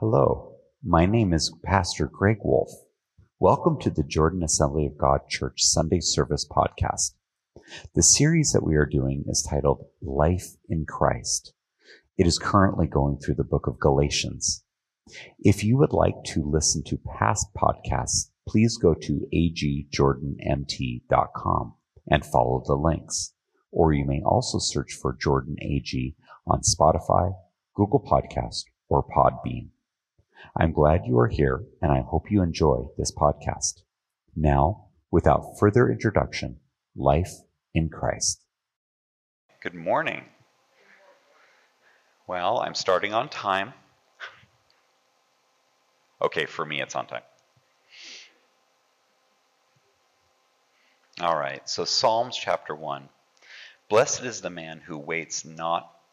Hello, my name is Pastor Greg Wolf. Welcome to the Jordan Assembly of God Church Sunday Service Podcast. The series that we are doing is titled Life in Christ. It is currently going through the book of Galatians. If you would like to listen to past podcasts, please go to agjordanmt.com and follow the links. Or you may also search for Jordan AG on Spotify, Google Podcast, or Podbean. I'm glad you are here and I hope you enjoy this podcast. Now, without further introduction, life in Christ. Good morning. Well, I'm starting on time. Okay, for me, it's on time. All right, so Psalms chapter 1. Blessed is the man who waits not,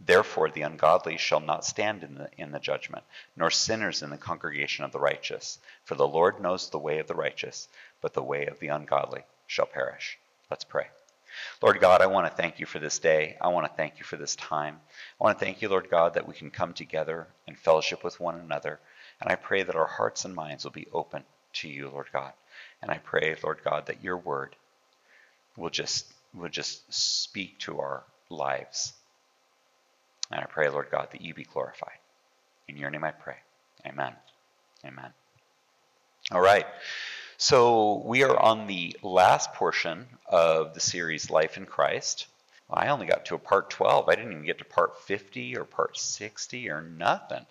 Therefore the ungodly shall not stand in the, in the judgment, nor sinners in the congregation of the righteous. For the Lord knows the way of the righteous, but the way of the ungodly shall perish. Let's pray. Lord God, I want to thank you for this day. I want to thank you for this time. I want to thank you, Lord God, that we can come together in fellowship with one another. And I pray that our hearts and minds will be open to you, Lord God. And I pray, Lord God, that your word will just will just speak to our lives and I pray, Lord God, that you be glorified. In your name I pray. Amen. Amen. All right. So we are on the last portion of the series Life in Christ. I only got to a part 12. I didn't even get to part 50 or part 60 or nothing.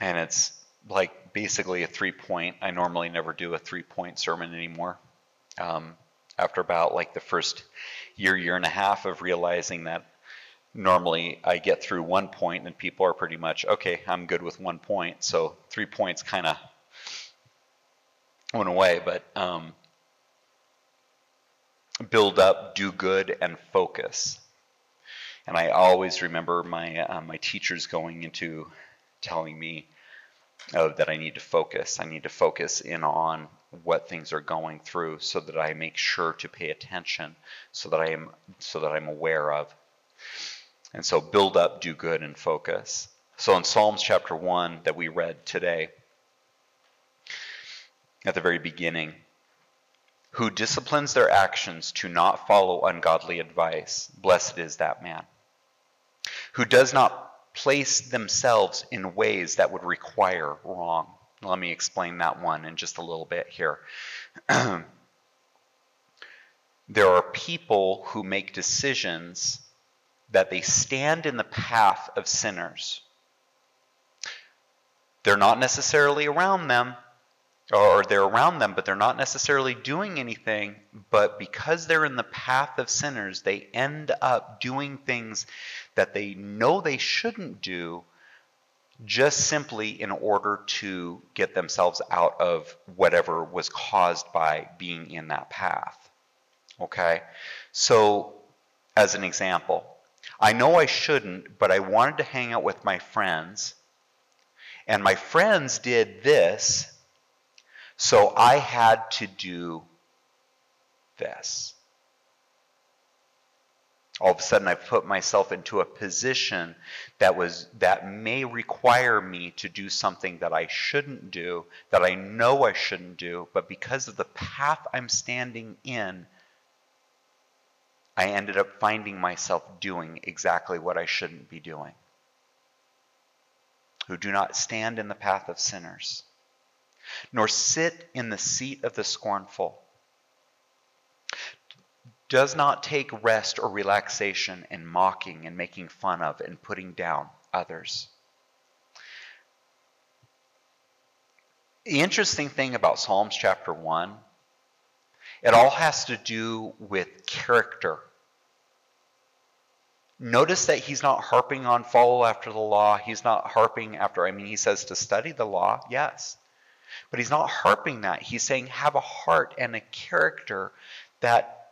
And it's like basically a three point. I normally never do a three point sermon anymore. Um, after about like the first year, year and a half of realizing that normally I get through one point and people are pretty much, okay, I'm good with one point. So three points kind of went away, but um, build up, do good, and focus. And I always remember my uh, my teachers going into telling me oh, that I need to focus. I need to focus in on what things are going through, so that I make sure to pay attention, so that I am so that I'm aware of. And so build up, do good, and focus. So in Psalms chapter 1 that we read today, at the very beginning, who disciplines their actions to not follow ungodly advice, blessed is that man. Who does not place themselves in ways that would require wrong. Let me explain that one in just a little bit here. there are people who make decisions that they stand in the path of sinners. They're not necessarily around them, or they're around them, but they're not necessarily doing anything. But because they're in the path of sinners, they end up doing things that they know they shouldn't do just simply in order to get themselves out of whatever was caused by being in that path. Okay? So, as an example, I know I shouldn't, but I wanted to hang out with my friends. And my friends did this, so I had to do this. All of a sudden, I've put myself into a position that was that may require me to do something that I shouldn't do, that I know I shouldn't do, but because of the path I'm standing in, I ended up finding myself doing exactly what I shouldn't be doing. Who do not stand in the path of sinners, nor sit in the seat of the scornful, does not take rest or relaxation in mocking and making fun of and putting down others. The interesting thing about Psalms chapter 1, it all has to do with character Notice that he's not harping on follow after the law. He's not harping after, I mean, he says to study the law, yes. But he's not harping that. He's saying have a heart and a character that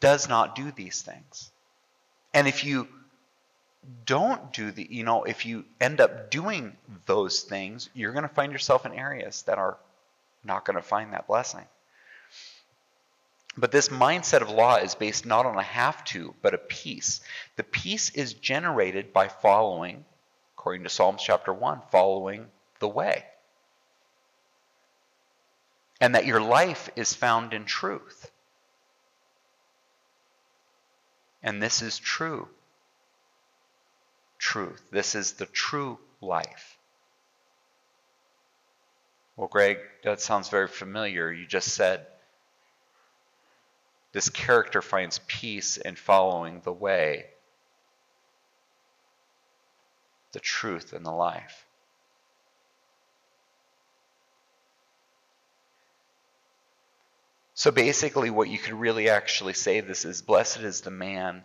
does not do these things. And if you don't do the, you know, if you end up doing those things, you're going to find yourself in areas that are not going to find that blessing. But this mindset of law is based not on a have to, but a peace. The peace is generated by following, according to Psalms chapter 1, following the way. And that your life is found in truth. And this is true truth. This is the true life. Well, Greg, that sounds very familiar. You just said this character finds peace in following the way, the truth, and the life. So basically, what you could really actually say this is blessed is the man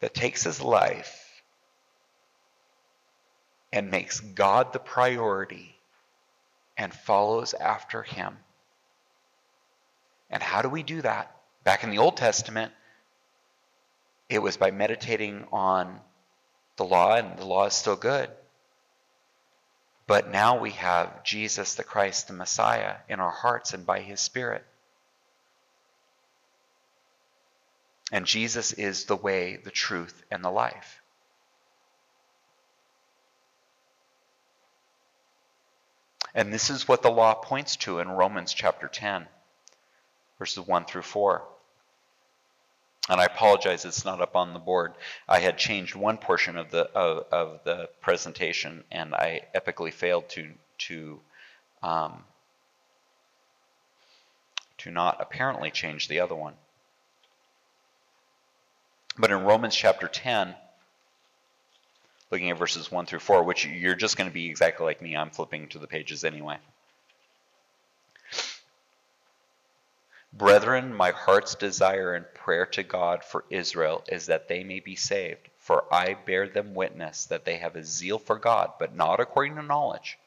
that takes his life and makes God the priority and follows after him. And how do we do that? Back in the Old Testament, it was by meditating on the law, and the law is still good. But now we have Jesus, the Christ, the Messiah, in our hearts and by his Spirit. And Jesus is the way, the truth, and the life. And this is what the law points to in Romans chapter 10, verses 1 through 4. And I apologize, it's not up on the board. I had changed one portion of the of, of the presentation, and I epically failed to to um, to not apparently change the other one. But in Romans chapter 10, looking at verses 1 through 4, which you're just going to be exactly like me, I'm flipping to the pages anyway. Brethren, my heart's desire and prayer to God for Israel is that they may be saved. For I bear them witness that they have a zeal for God, but not according to knowledge.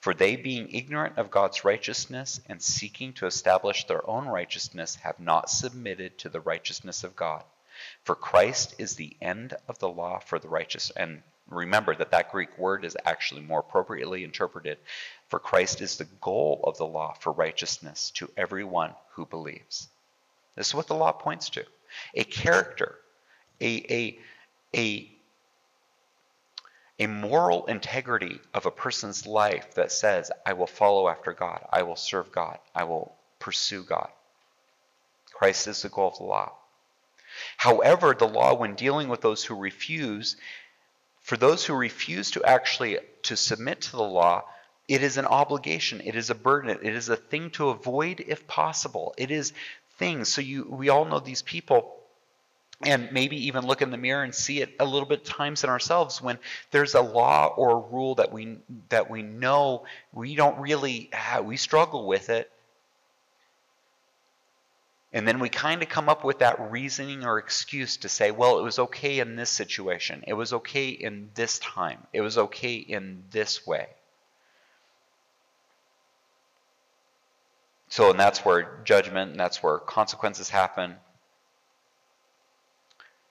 For they, being ignorant of God's righteousness and seeking to establish their own righteousness, have not submitted to the righteousness of God. For Christ is the end of the law for the righteous. And remember that that Greek word is actually more appropriately interpreted. For Christ is the goal of the law for righteousness to everyone who believes. This is what the law points to a character, a, a, a, a moral integrity of a person's life that says, I will follow after God, I will serve God, I will pursue God. Christ is the goal of the law. However, the law, when dealing with those who refuse, for those who refuse to actually to submit to the law, it is an obligation. It is a burden. It is a thing to avoid if possible. It is things. So you, we all know these people and maybe even look in the mirror and see it a little bit times in ourselves when there's a law or a rule that we that we know we don't really we struggle with it and then we kind of come up with that reasoning or excuse to say, well, it was okay in this situation. It was okay in this time. It was okay in this way. So, and that's where judgment and that's where consequences happen.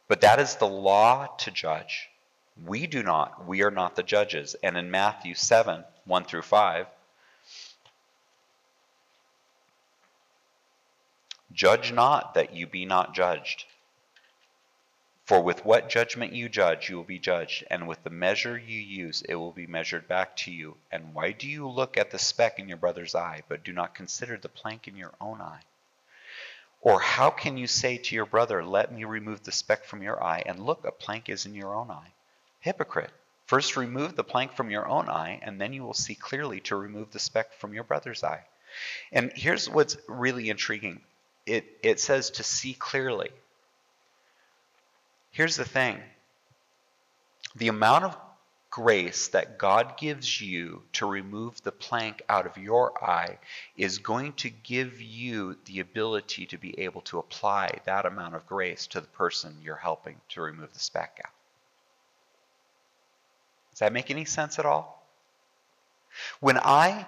But that is the law to judge. We do not. We are not the judges. And in Matthew 7 1 through 5, Judge not that you be not judged. For with what judgment you judge, you will be judged, and with the measure you use, it will be measured back to you. And why do you look at the speck in your brother's eye, but do not consider the plank in your own eye? Or how can you say to your brother, Let me remove the speck from your eye, and look, a plank is in your own eye? Hypocrite! First remove the plank from your own eye, and then you will see clearly to remove the speck from your brother's eye. And here's what's really intriguing it, it says to see clearly. Here's the thing the amount of grace that God gives you to remove the plank out of your eye is going to give you the ability to be able to apply that amount of grace to the person you're helping to remove the speck out. Does that make any sense at all? When I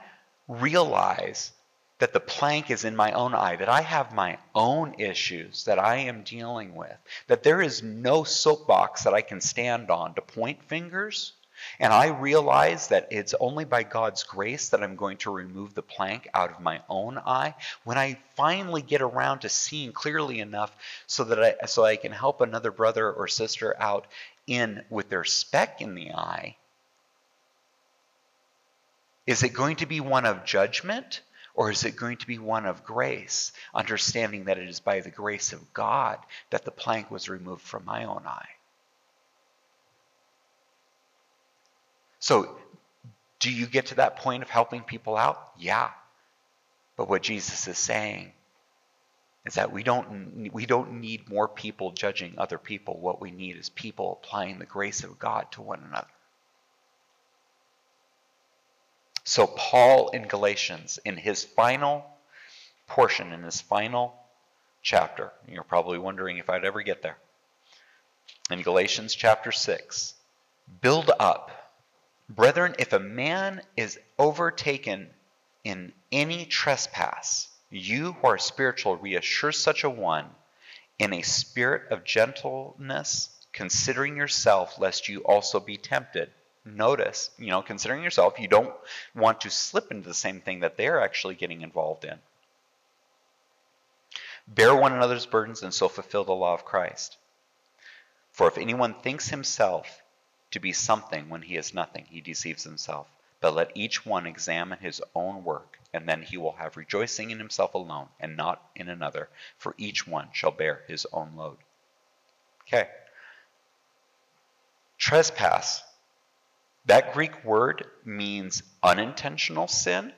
realize that the plank is in my own eye, that I have my own issues that I am dealing with, that there is no soapbox that I can stand on to point fingers, and I realize that it's only by God's grace that I'm going to remove the plank out of my own eye. When I finally get around to seeing clearly enough so that I, so I can help another brother or sister out in with their speck in the eye, is it going to be one of judgment or is it going to be one of grace, understanding that it is by the grace of God that the plank was removed from my own eye? So, do you get to that point of helping people out? Yeah. But what Jesus is saying is that we don't we don't need more people judging other people. What we need is people applying the grace of God to one another. So Paul in Galatians in his final portion in his final chapter, you're probably wondering if I'd ever get there. In Galatians chapter 6, build up Brethren, if a man is overtaken in any trespass, you who are spiritual reassure such a one in a spirit of gentleness, considering yourself, lest you also be tempted. Notice, you know, considering yourself, you don't want to slip into the same thing that they're actually getting involved in. Bear one another's burdens and so fulfill the law of Christ. For if anyone thinks himself to be something when he is nothing, he deceives himself. But let each one examine his own work, and then he will have rejoicing in himself alone, and not in another, for each one shall bear his own load. Okay. Trespass. That Greek word means unintentional sin.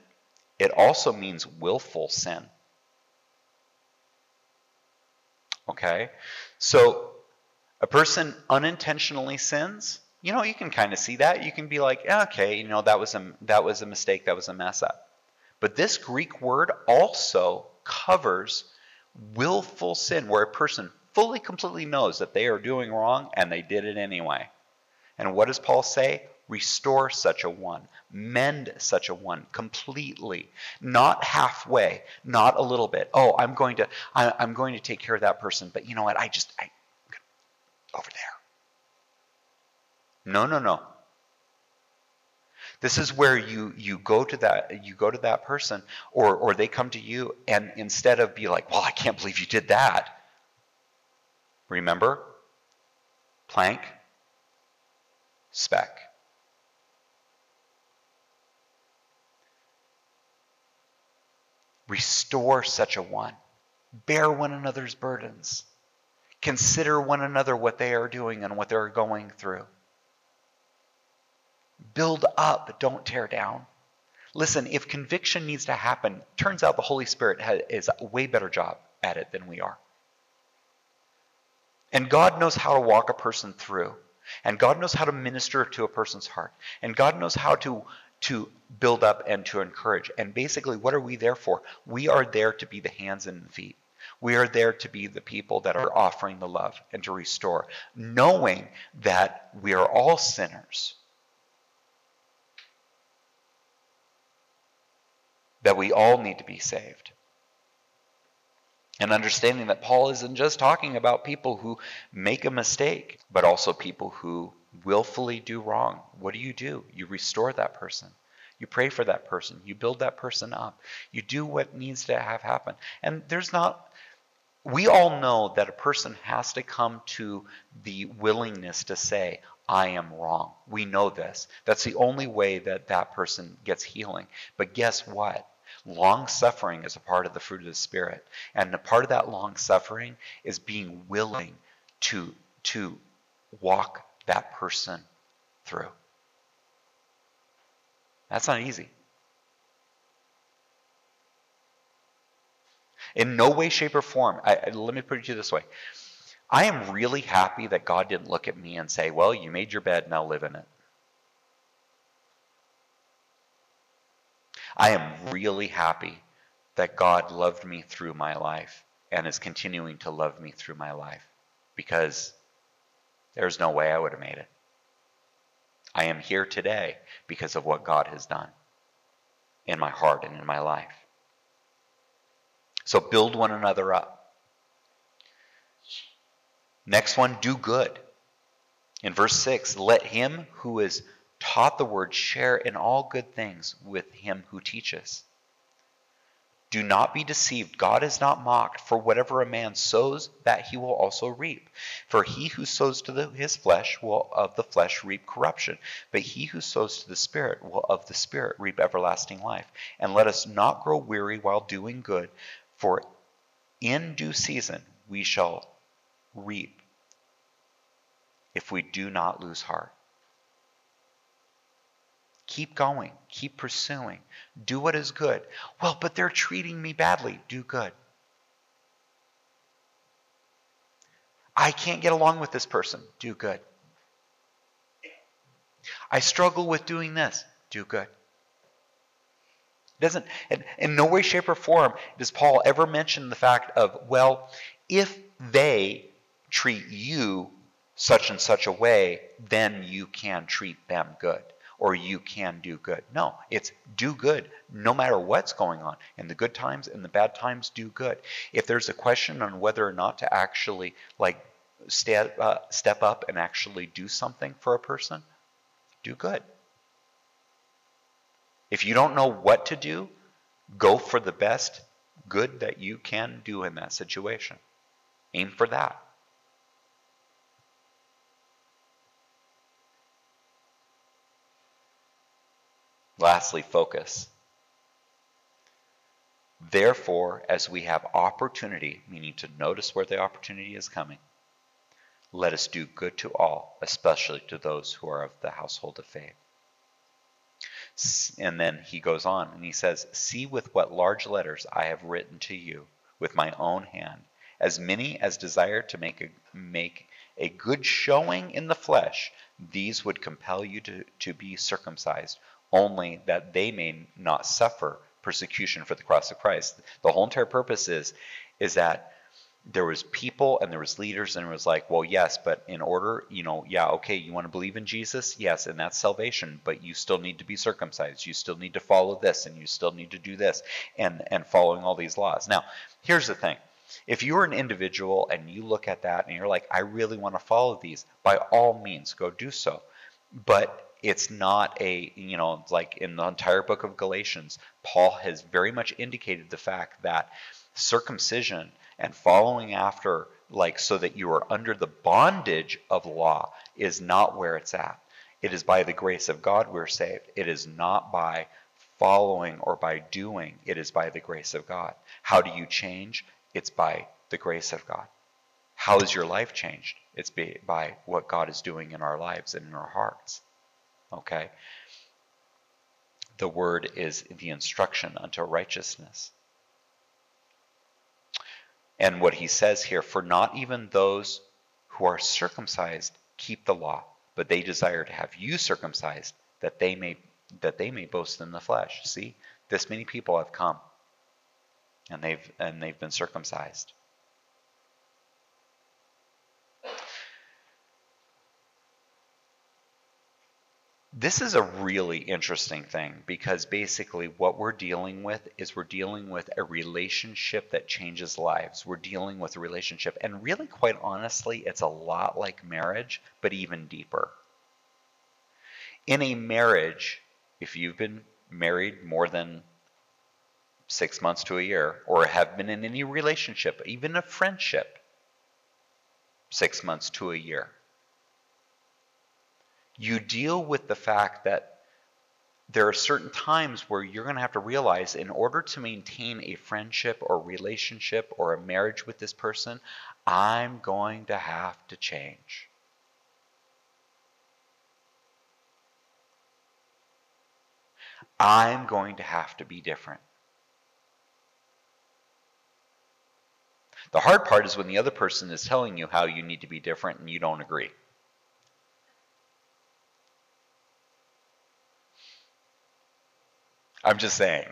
It also means willful sin. Okay? So, a person unintentionally sins you know, you can kind of see that. You can be like, okay, you know, that was a that was a mistake, that was a mess up. But this Greek word also covers willful sin, where a person fully, completely knows that they are doing wrong and they did it anyway. And what does Paul say? Restore such a one, mend such a one completely, not halfway, not a little bit. Oh, I'm going to, I, am going to take care of that person, but you know what? I just, I, over there. No, no, no. This is where you you go to that you go to that person or or they come to you and instead of be like, "Well, I can't believe you did that." Remember? Plank speck. Restore such a one. Bear one another's burdens. Consider one another what they are doing and what they're going through. Build up, don't tear down. Listen, if conviction needs to happen, turns out the Holy Spirit has, is a way better job at it than we are. And God knows how to walk a person through. And God knows how to minister to a person's heart. And God knows how to, to build up and to encourage. And basically, what are we there for? We are there to be the hands and feet. We are there to be the people that are offering the love and to restore, knowing that we are all sinners that we all need to be saved. And understanding that Paul isn't just talking about people who make a mistake, but also people who willfully do wrong. What do you do? You restore that person. You pray for that person. You build that person up. You do what needs to have happen. And there's not, we all know that a person has to come to the willingness to say, I am wrong. We know this. That's the only way that that person gets healing. But guess what? Long suffering is a part of the fruit of the Spirit. And a part of that long suffering is being willing to, to walk that person through. That's not easy. In no way, shape, or form, I, let me put it to you this way. I am really happy that God didn't look at me and say, Well, you made your bed, now live in it. I am really happy that God loved me through my life and is continuing to love me through my life because there's no way I would have made it. I am here today because of what God has done. in my heart and in my life. So build one another up. Next one, do good. In verse 6, let him who is taught the word share in all good things with him who teaches. Do not be deceived. God is not mocked. For whatever a man sows, that he will also reap. For he who sows to the, his flesh will of the flesh reap corruption, but he who sows to the Spirit will of the Spirit reap everlasting life. And let us not grow weary while doing good, for in due season we shall reap if we do not lose heart. Keep going. Keep pursuing. Do what is good. Well, but they're treating me badly. Do good. I can't get along with this person. Do good. I struggle with doing this. Do good. Doesn't in no way, shape, or form does Paul ever mention the fact of, well, if they treat you such and such a way, then you can treat them good or you can do good. No, it's do good no matter what's going on. In the good times and the bad times, do good. If there's a question on whether or not to actually like step, uh, step up and actually do something for a person, do good. If you don't know what to do, go for the best good that you can do in that situation. Aim for that. Lastly, focus. Therefore, as we have opportunity, meaning to notice where the opportunity is coming, let us do good to all, especially to those who are of the household of faith. And then he goes on and he says, See with what large letters I have written to you with my own hand, as many as desire to make a, make a good showing in the flesh, these would compel you to, to be circumcised only that they may not suffer persecution for the cross of Christ. The whole entire purpose is is that there was people and there was leaders and it was like, well, yes, but in order, you know, yeah, okay, you want to believe in Jesus? Yes, and that's salvation, but you still need to be circumcised. You still need to follow this and you still need to do this and and following all these laws. Now, here's the thing. If you're an individual and you look at that and you're like, I really want to follow these, by all means, go do so. But it's not a you know like in the entire book of galatians paul has very much indicated the fact that circumcision and following after like so that you are under the bondage of law is not where it's at. It is by the grace of god we're saved. It is not by following or by doing. It is by the grace of god. How do you change? It's by the grace of god. How is your life changed? It's by what god is doing in our lives and in our hearts Okay? The word is the instruction unto righteousness. And what he says here, for not even those who are circumcised keep the law, but they desire to have you circumcised, that they may that they may boast in the flesh. See, this many people have come, and they've and they've been circumcised. This is a really interesting thing because basically what we're dealing with is we're dealing with a relationship that changes lives. We're dealing with a relationship, and really, quite honestly, it's a lot like marriage, but even deeper. In a marriage, if you've been married more than six months to a year, or have been in any relationship, even a friendship, six months to a year, you deal with the fact that there are certain times where you're going to have to realize in order to maintain a friendship or relationship or a marriage with this person, I'm going to have to change. I'm going to have to be different. The hard part is when the other person is telling you how you need to be different and you don't agree. I'm just saying.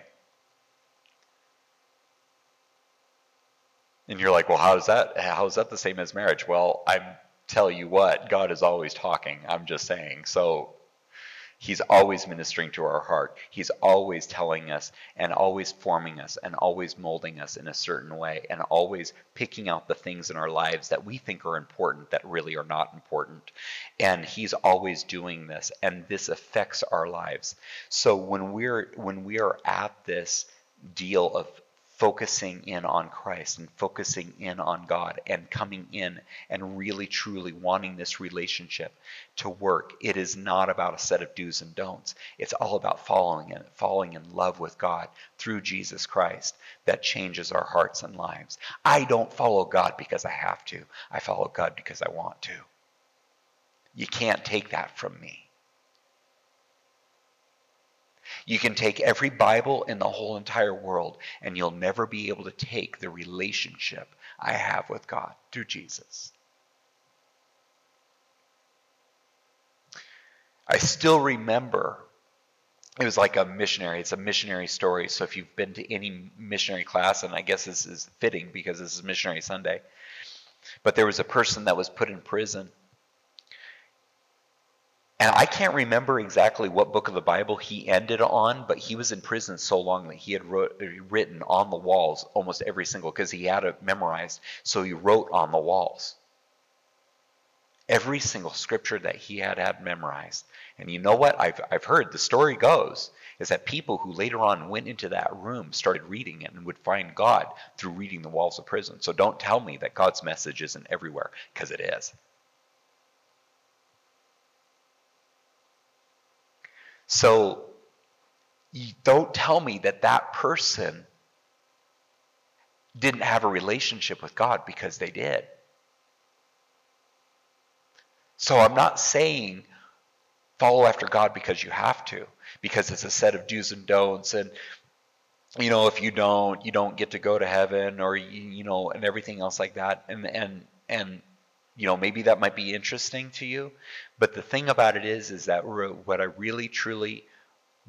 And you're like, well, how is that? How is that the same as marriage? Well, I'm tell you what, God is always talking. I'm just saying. So He's always ministering to our heart. He's always telling us and always forming us and always molding us in a certain way and always picking out the things in our lives that we think are important that really are not important. And he's always doing this and this affects our lives. So when we're when we are at this deal of focusing in on Christ and focusing in on God and coming in and really truly wanting this relationship to work. It is not about a set of do's and don'ts. It's all about following it, falling in love with God through Jesus Christ that changes our hearts and lives. I don't follow God because I have to. I follow God because I want to. You can't take that from me. You can take every Bible in the whole entire world, and you'll never be able to take the relationship I have with God through Jesus. I still remember it was like a missionary. It's a missionary story. So if you've been to any missionary class, and I guess this is fitting because this is Missionary Sunday, but there was a person that was put in prison and I can't remember exactly what book of the Bible he ended on, but he was in prison so long that he had wrote, written on the walls almost every single, because he had it memorized, so he wrote on the walls. Every single scripture that he had had memorized. And you know what? I've, I've heard, the story goes, is that people who later on went into that room started reading it and would find God through reading the walls of prison. So don't tell me that God's message isn't everywhere, because it is. So you don't tell me that that person didn't have a relationship with God because they did. So I'm not saying follow after God because you have to, because it's a set of do's and don'ts and you know if you don't you don't get to go to heaven or you, you know and everything else like that and and and you know maybe that might be interesting to you but the thing about it is is that what i really truly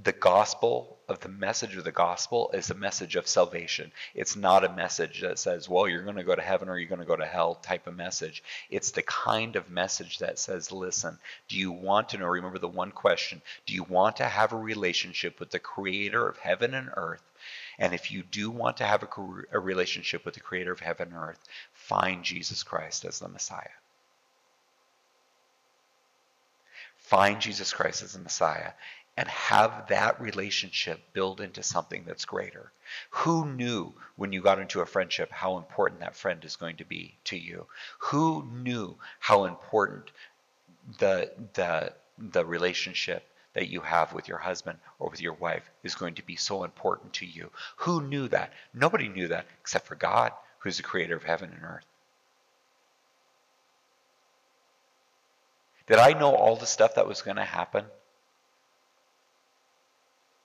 the gospel of the message of the gospel is a message of salvation. It's not a message that says well you're going to go to heaven or you're going to go to hell type of message. It's the kind of message that says listen do you want to know remember the one question do you want to have a relationship with the creator of heaven and earth? And if you do want to have a, a relationship with the creator of heaven and earth find jesus christ as the messiah find Jesus Christ as the Messiah and have that relationship build into something that's greater. Who knew when you got into a friendship how important that friend is going to be to you? Who knew how important the the the relationship that you have with your husband or with your wife is going to be so important to you? Who knew that? Nobody knew that except for God, who's the creator of heaven and earth. Did I know all the stuff that was going to happen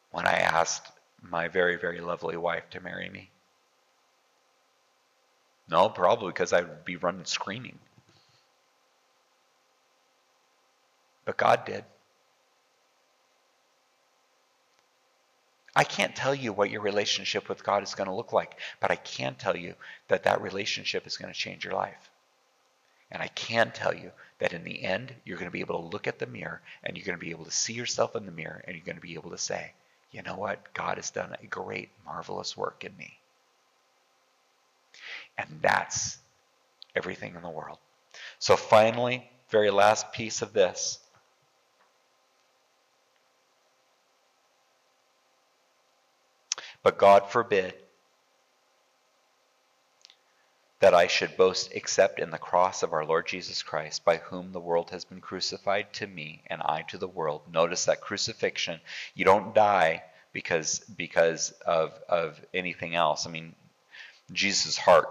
when I asked my very, very lovely wife to marry me? No, probably because I'd be running screaming. But God did. I can't tell you what your relationship with God is going to look like, but I can tell you that that relationship is going to change your life. And I can tell you that in the end, you're going to be able to look at the mirror and you're going to be able to see yourself in the mirror and you're going to be able to say, you know what? God has done a great, marvelous work in me. And that's everything in the world. So, finally, very last piece of this. But God forbid that I should boast except in the cross of our Lord Jesus Christ, by whom the world has been crucified to me and I to the world. Notice that crucifixion, you don't die because because of of anything else. I mean, Jesus' heart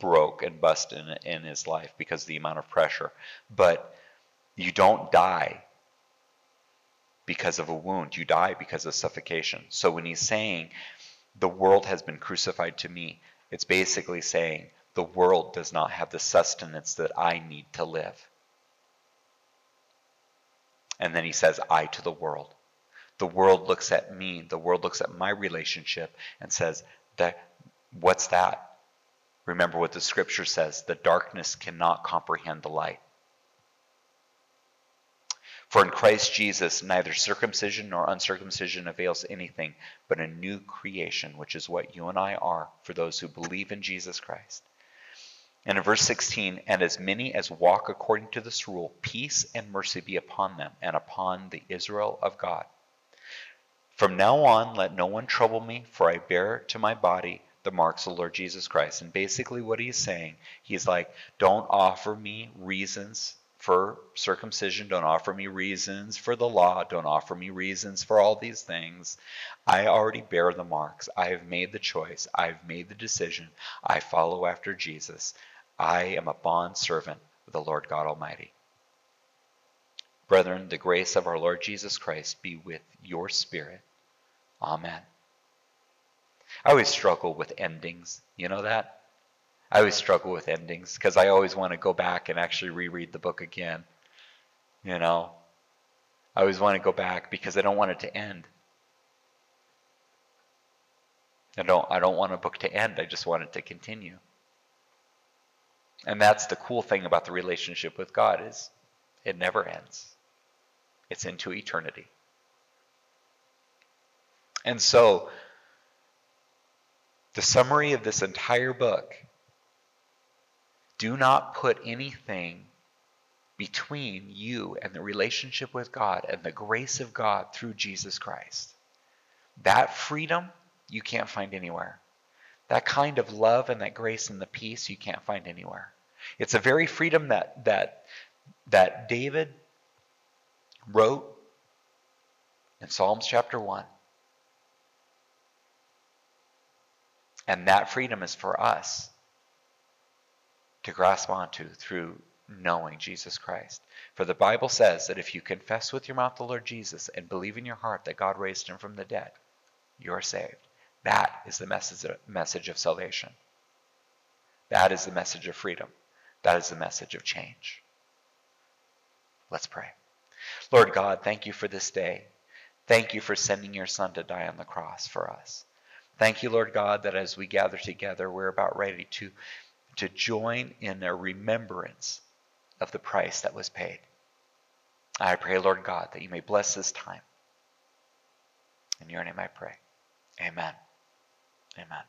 broke and busted in, in his life because of the amount of pressure. But you don't die because of a wound. You die because of suffocation. So when he's saying the world has been crucified to me, it's basically saying the world does not have the sustenance that I need to live. And then he says, I to the world. The world looks at me, the world looks at my relationship and says, that, What's that? Remember what the scripture says the darkness cannot comprehend the light. For in Christ Jesus, neither circumcision nor uncircumcision avails anything, but a new creation, which is what you and I are for those who believe in Jesus Christ. And in verse 16, and as many as walk according to this rule, peace and mercy be upon them and upon the Israel of God. From now on, let no one trouble me, for I bear to my body the marks of the Lord Jesus Christ. And basically, what he's saying, he's like, don't offer me reasons for circumcision. Don't offer me reasons for the law. Don't offer me reasons for all these things. I already bear the marks. I have made the choice. I've made the decision. I follow after Jesus. I am a bond servant of the Lord God Almighty. Brethren, the grace of our Lord Jesus Christ be with your spirit. Amen. I always struggle with endings. You know that? I always struggle with endings because I always want to go back and actually reread the book again. You know, I always want to go back because I don't want it to end. I don't I don't want a book to end. I just want it to continue. And that's the cool thing about the relationship with God is it never ends. It's into eternity. And so the summary of this entire book do not put anything between you and the relationship with God and the grace of God through Jesus Christ. That freedom you can't find anywhere. That kind of love and that grace and the peace you can't find anywhere. It's a very freedom that that that David wrote in Psalms chapter 1. And that freedom is for us to grasp onto through knowing Jesus Christ. For the Bible says that if you confess with your mouth the Lord Jesus and believe in your heart that God raised him from the dead, you are saved. That is the message of salvation. That is the message of freedom. That is the message of change. Let's pray. Lord God, thank you for this day. Thank you for sending your Son to die on the cross for us. Thank you, Lord God, that as we gather together, we're about ready to to join in a remembrance of the price that was paid. I pray, Lord God, that you may bless this time. In your name I pray. Amen. Amen.